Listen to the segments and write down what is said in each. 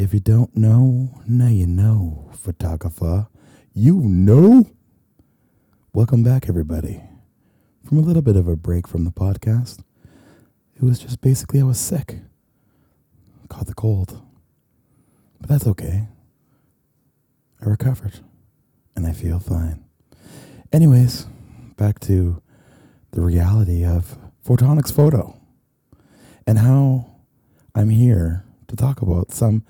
If you don't know, now you know, photographer. You know? Welcome back, everybody. From a little bit of a break from the podcast, it was just basically I was sick. Caught the cold. But that's okay. I recovered. And I feel fine. Anyways, back to the reality of Photonics Photo and how I'm here to talk about some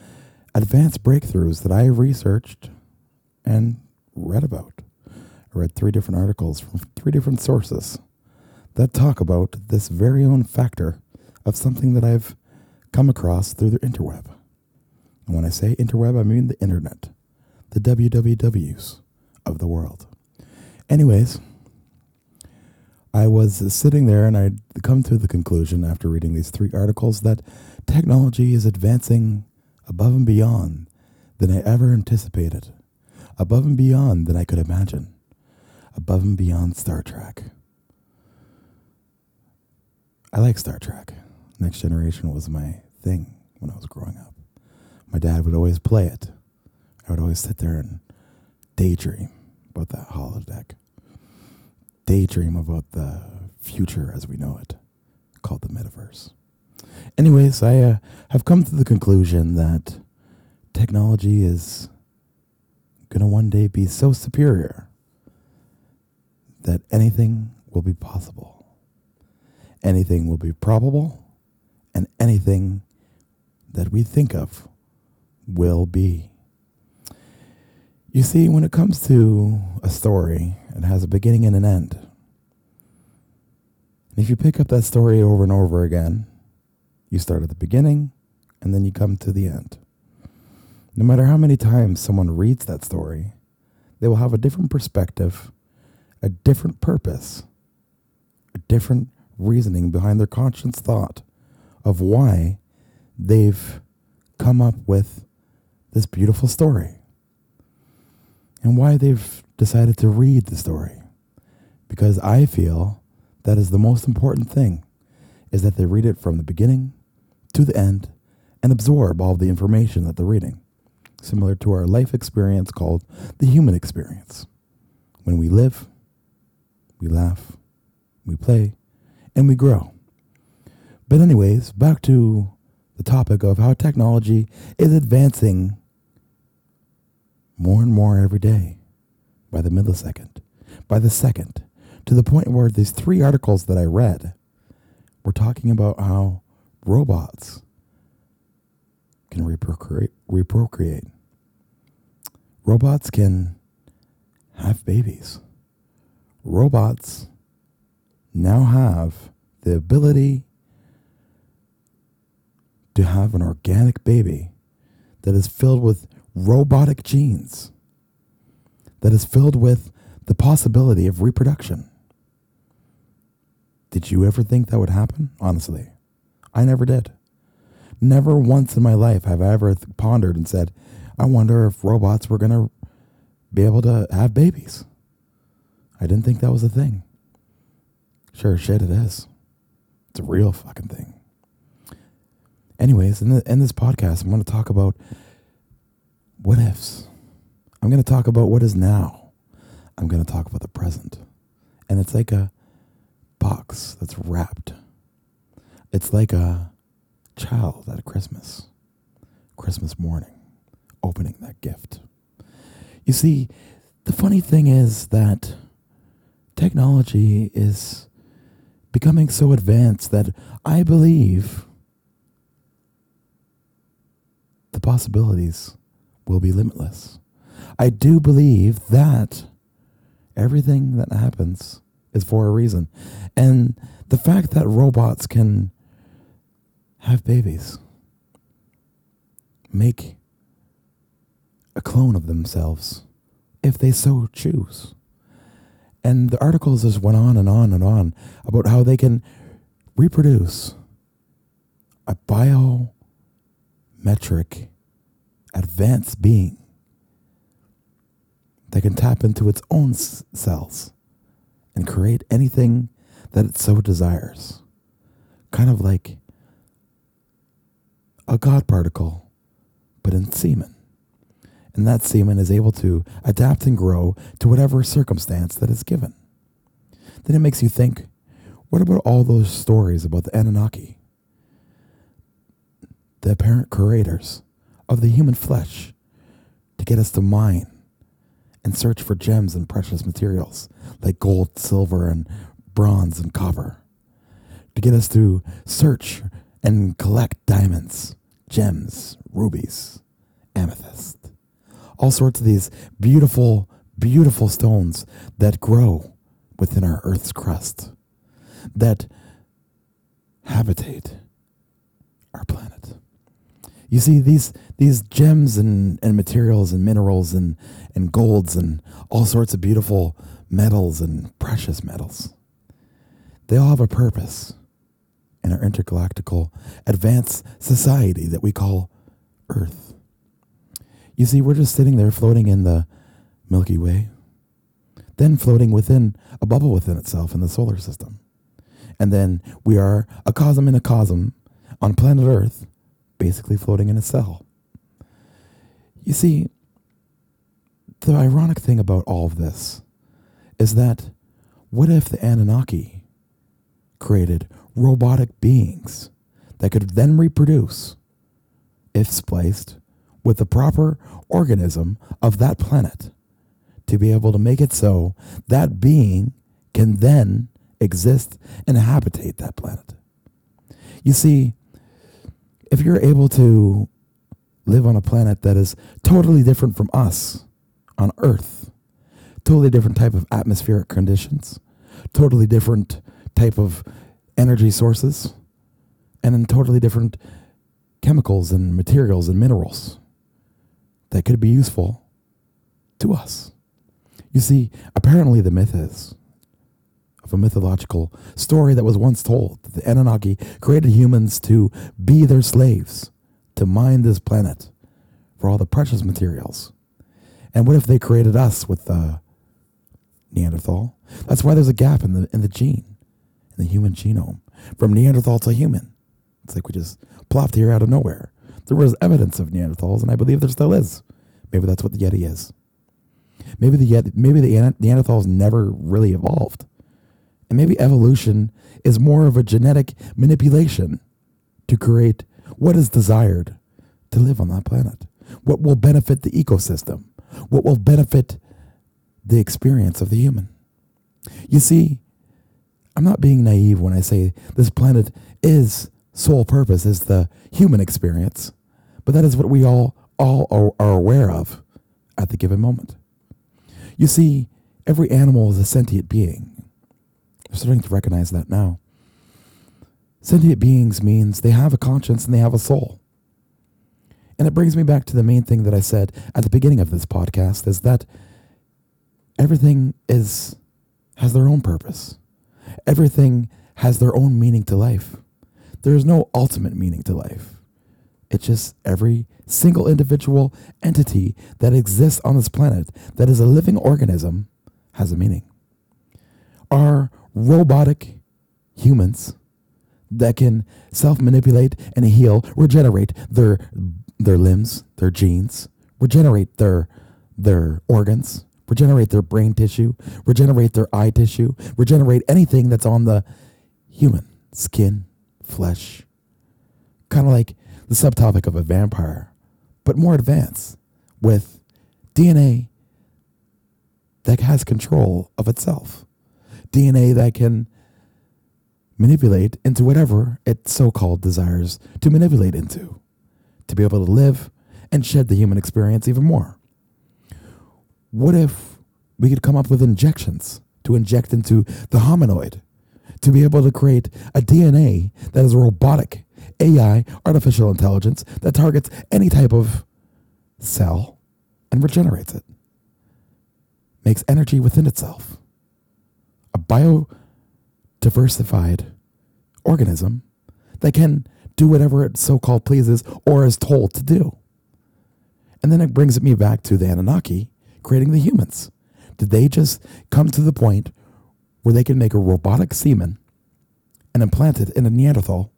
advanced breakthroughs that I have researched and read about. I read three different articles from three different sources that talk about this very own factor of something that I've come across through the interweb. And when I say interweb, I mean the internet, the WWWs of the world. Anyways, I was sitting there and I'd come to the conclusion after reading these three articles that technology is advancing above and beyond than I ever anticipated, above and beyond than I could imagine, above and beyond Star Trek. I like Star Trek. Next Generation was my thing when I was growing up. My dad would always play it. I would always sit there and daydream about that holodeck. Daydream about the future as we know it, called the metaverse. Anyways, I uh, have come to the conclusion that technology is going to one day be so superior that anything will be possible. Anything will be probable, and anything that we think of will be. You see, when it comes to a story, it has a beginning and an end. And if you pick up that story over and over again, you start at the beginning and then you come to the end. No matter how many times someone reads that story, they will have a different perspective, a different purpose, a different reasoning behind their conscious thought of why they've come up with this beautiful story and why they've decided to read the story. Because I feel that is the most important thing is that they read it from the beginning to the end and absorb all the information that they're reading, similar to our life experience called the human experience. When we live, we laugh, we play, and we grow. But, anyways, back to the topic of how technology is advancing more and more every day by the millisecond, by the second, to the point where these three articles that I read were talking about how robots can reprocreate. reprocreate. Robots can have babies. Robots now have the ability to have an organic baby that is filled with robotic genes, that is filled with the possibility of reproduction. Did you ever think that would happen? Honestly, I never did. Never once in my life have I ever pondered and said, I wonder if robots were going to be able to have babies. I didn't think that was a thing. Sure, shit, it is. It's a real fucking thing. Anyways, in, the, in this podcast, I'm going to talk about what ifs. I'm going to talk about what is now. I'm going to talk about the present. And it's like a box that's wrapped. It's like a child at Christmas, Christmas morning, opening that gift. You see, the funny thing is that technology is becoming so advanced that I believe the possibilities will be limitless. I do believe that everything that happens is for a reason. And the fact that robots can have babies, make a clone of themselves if they so choose. And the articles just went on and on and on about how they can reproduce a biometric advanced being that can tap into its own s- cells and create anything that it so desires. Kind of like a God particle but in semen. And that semen is able to adapt and grow to whatever circumstance that is given. Then it makes you think what about all those stories about the Anunnaki? The apparent creators of the human flesh to get us to mine and search for gems and precious materials like gold, silver, and bronze and copper. To get us to search and collect diamonds, gems, rubies, amethyst. All sorts of these beautiful, beautiful stones that grow within our Earth's crust that habitate our planet. You see, these these gems and, and materials and minerals and, and golds and all sorts of beautiful metals and precious metals. They all have a purpose in our intergalactical advanced society that we call Earth. You see, we're just sitting there floating in the Milky Way, then floating within a bubble within itself in the solar system. And then we are a cosm in a cosm on planet Earth, basically floating in a cell. You see, the ironic thing about all of this is that what if the Anunnaki created robotic beings that could then reproduce if spliced with the proper organism of that planet to be able to make it so that being can then exist and habitate that planet. You see, if you're able to live on a planet that is totally different from us on Earth, totally different type of atmospheric conditions, totally different type of energy sources, and then totally different chemicals and materials and minerals that could be useful to us. You see, apparently the myth is of a mythological story that was once told that the Anunnaki created humans to be their slaves, to mine this planet for all the precious materials. And what if they created us with the Neanderthal? That's why there's a gap in the in the gene, the human genome, from Neanderthal to human. It's like we just plopped here out of nowhere. There was evidence of Neanderthals, and I believe there still is. Maybe that's what the Yeti is. Maybe the Yeti, maybe the Neanderthals never really evolved. And maybe evolution is more of a genetic manipulation to create what is desired to live on that planet, what will benefit the ecosystem, what will benefit the experience of the human. You see, I'm not being naive when I say this planet is sole purpose is the human experience, but that is what we all all are, are aware of at the given moment. You see, every animal is a sentient being. They're starting to recognize that now. Sentient beings means they have a conscience and they have a soul. And it brings me back to the main thing that I said at the beginning of this podcast is that everything is has their own purpose. Everything has their own meaning to life. There is no ultimate meaning to life. It's just every single individual entity that exists on this planet that is a living organism has a meaning. Our robotic humans that can self-manipulate and heal, regenerate their their limbs, their genes, regenerate their their organs, regenerate their brain tissue, regenerate their eye tissue, regenerate anything that's on the human skin, flesh. Kind of like the subtopic of a vampire, but more advanced with DNA that has control of itself. DNA that can manipulate into whatever it so called desires to manipulate into, to be able to live and shed the human experience even more. What if we could come up with injections to inject into the hominoid to be able to create a DNA that is robotic AI, artificial intelligence that targets any type of cell and regenerates it, makes energy within itself a biodiversified organism that can do whatever it so called pleases or is told to do. And then it brings me back to the Anunnaki creating the humans. Did they just come to the point where they can make a robotic semen and implant it in a Neanderthal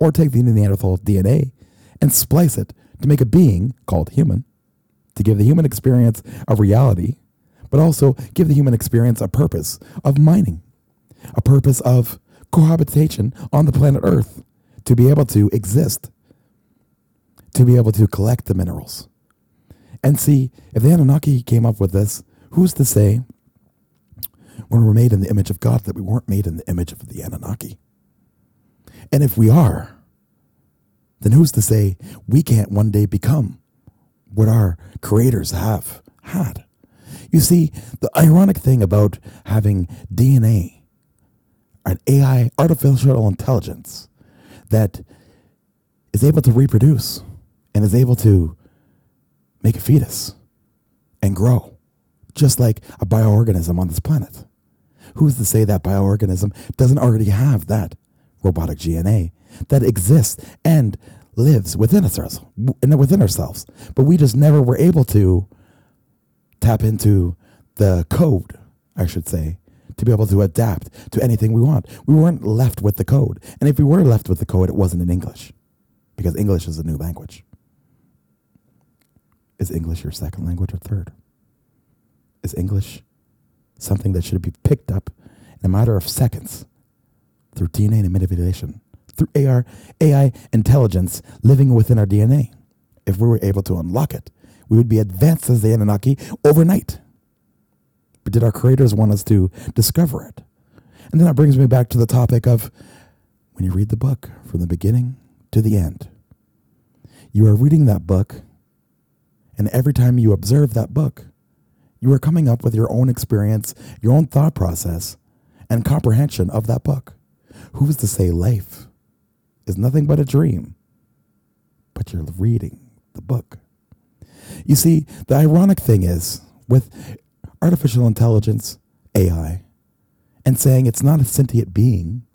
or take the Neanderthal DNA and splice it to make a being called human, to give the human experience a reality, but also give the human experience a purpose of mining, a purpose of cohabitation on the planet Earth, to be able to exist, to be able to collect the minerals. And see, if the Anunnaki came up with this, who's to say when we're made in the image of God that we weren't made in the image of the Anunnaki? And if we are, then who's to say we can't one day become what our creators have had? You see, the ironic thing about having DNA, an AI, artificial intelligence, that is able to reproduce and is able to make a fetus and grow, just like a bioorganism on this planet. Who's to say that bioorganism doesn't already have that robotic DNA that exists and lives within ourselves, within ourselves, but we just never were able to tap into the code, I should say, to be able to adapt to anything we want. We weren't left with the code, and if we were left with the code, it wasn't in English, because English is a new language. Is English your second language or third? Is English something that should be picked up in a matter of seconds through DNA and manipulation, through AR, AI intelligence living within our DNA? If we were able to unlock it, we would be advanced as the Anunnaki overnight. But did our creators want us to discover it? And then that brings me back to the topic of when you read the book from the beginning to the end, you are reading that book and every time you observe that book, you are coming up with your own experience, your own thought process, and comprehension of that book. Who's to say life is nothing but a dream? But you're reading the book. You see, the ironic thing is with artificial intelligence, AI, and saying it's not a sentient being,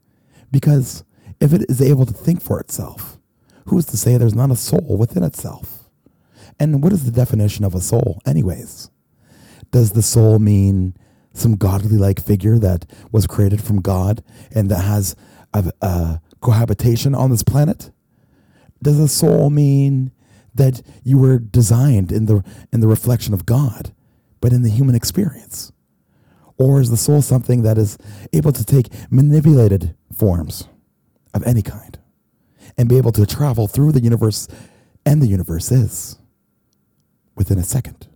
because if it is able to think for itself, who's to say there's not a soul within itself? And what is the definition of a soul, anyways? Does the soul mean some godly like figure that was created from God and that has a, a cohabitation on this planet? Does a soul mean that you were designed in the in the reflection of God, but in the human experience? Or is the soul something that is able to take manipulated forms of any kind and be able to travel through the universe and the universe is? Within a second.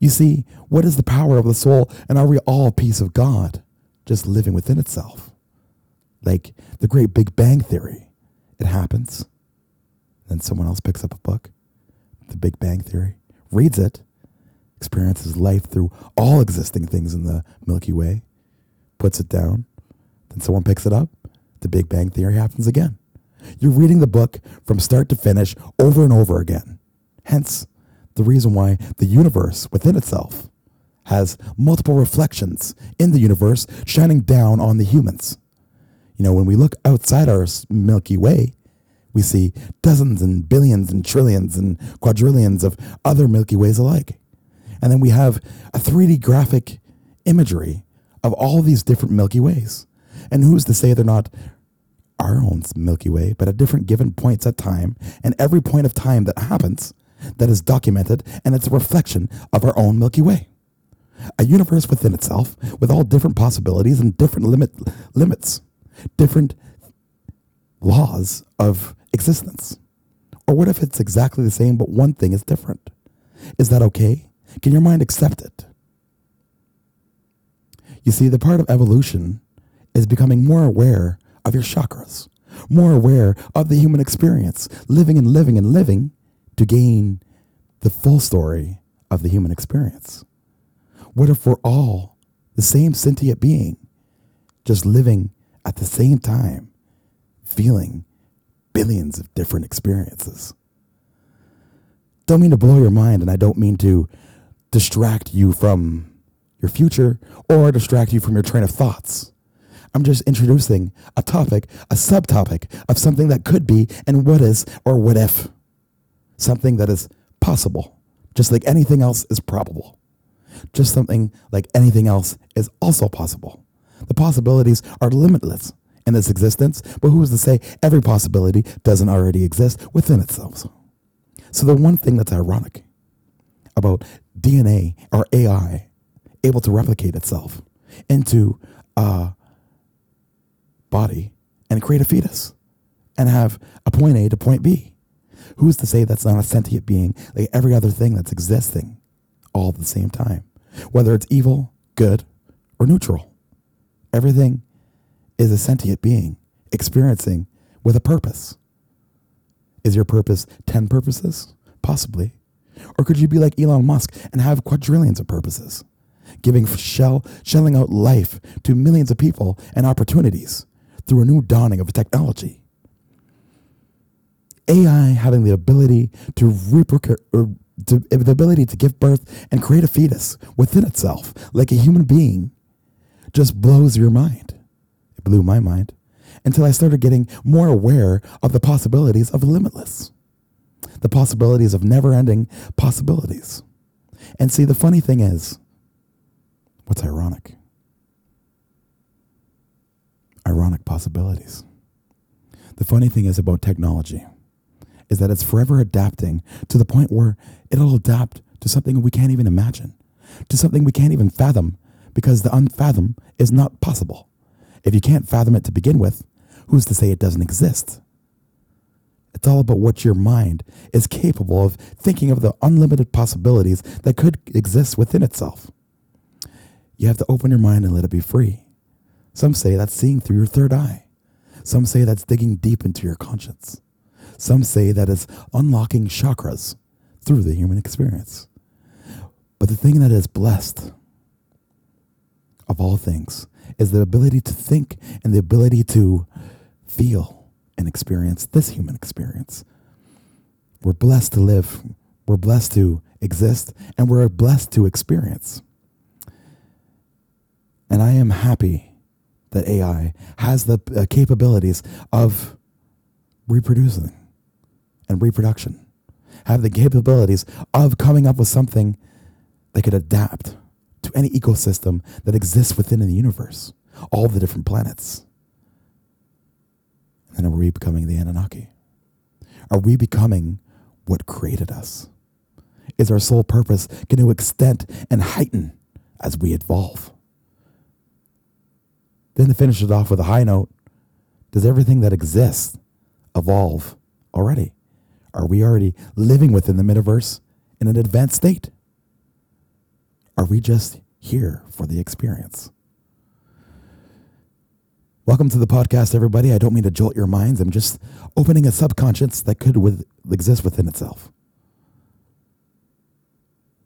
You see, what is the power of the soul? And are we all a piece of God just living within itself? Like the great Big Bang Theory. It happens. Then someone else picks up a book, The Big Bang Theory, reads it, experiences life through all existing things in the Milky Way, puts it down. Then someone picks it up. The Big Bang Theory happens again. You're reading the book from start to finish over and over again. Hence, the reason why the universe within itself has multiple reflections in the universe shining down on the humans. You know, when we look outside our Milky Way, we see dozens and billions and trillions and quadrillions of other Milky Ways alike. And then we have a 3D graphic imagery of all these different Milky Ways. And who's to say they're not our own Milky Way, but at different given points at time, and every point of time that happens that is documented and it's a reflection of our own Milky Way. A universe within itself with all different possibilities and different limit, limits, different laws of existence. Or what if it's exactly the same, but one thing is different? Is that okay? Can your mind accept it? You see, the part of evolution is becoming more aware of your chakras, more aware of the human experience, living and living and living to gain the full story of the human experience? What if we're all the same sentient being, just living at the same time, feeling billions of different experiences? Don't mean to blow your mind, and I don't mean to distract you from your future or distract you from your train of thoughts. I'm just introducing a topic, a subtopic of something that could be and what is or what if something that is possible, just like anything else is probable. Just something like anything else is also possible. The possibilities are limitless in this existence, but who is to say every possibility doesn't already exist within itself? So, the one thing that's ironic about DNA or AI able to replicate itself into a body and create a fetus and have a point A to point B. Who's to say that's not a sentient being like every other thing that's existing all at the same time? Whether it's evil, good, or neutral. Everything is a sentient being experiencing with a purpose. Is your purpose 10 purposes? Possibly. Or could you be like Elon Musk and have quadrillions of purposes, giving shell, shelling out life to millions of people and opportunities through a new dawning of technology? AI having the ability to replicate, er, to, the ability to give birth and create a fetus within itself, like a human being, just blows your mind. It blew my mind until I started getting more aware of the possibilities of limitless, the possibilities of never ending possibilities. And see, the funny thing is, what's ironic? Ironic possibilities. The funny thing is about technology is that it's forever adapting to the point where it'll adapt to something we can't even imagine, to something we can't even fathom, because the unfathom is not possible. If you can't fathom it to begin with, who's to say it doesn't exist? It's all about what your mind is capable of thinking of the unlimited possibilities that could exist within itself. You have to open your mind and let it be free. Some say that's seeing through your third eye. Some say that's digging deep into your conscience. Some say that it's unlocking chakras through the human experience. But the thing that is blessed of all things is the ability to think and the ability to feel and experience this human experience. We're blessed to live, we're blessed to exist, and we're blessed to experience. And I am happy that AI has the uh, capabilities of reproducing and reproduction, have the capabilities of coming up with something that could adapt to any ecosystem that exists within the universe, all the different planets. And are we becoming the Anunnaki? Are we becoming what created us? Is our sole purpose going to extend and heighten as we evolve? Then to finish it off with a high note, does everything that exists evolve already? Are we already living within the metaverse in an advanced state? Are we just here for the experience? Welcome to the podcast, everybody. I don't mean to jolt your minds. I'm just opening a subconscious that could with, exist within itself.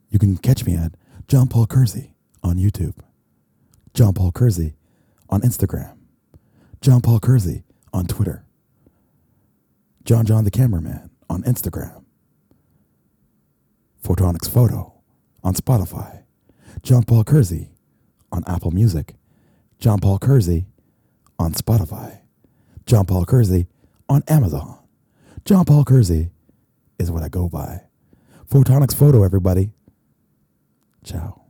You can catch me at Jon Paul Kersey on YouTube, Jon Paul Kersey on Instagram, Jon Paul Kersey on Twitter, John John the Cameraman on Instagram, Photonics Photo on Spotify, Jon Paul Kersey on Apple Music, Jon Paul Kersey on Spotify, Jon Paul Kersey on Amazon. Jon Paul Kersey is what I go by. Photonics Photo, everybody. Ciao.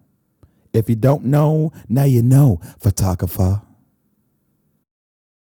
If you don't know, now you know, photographer.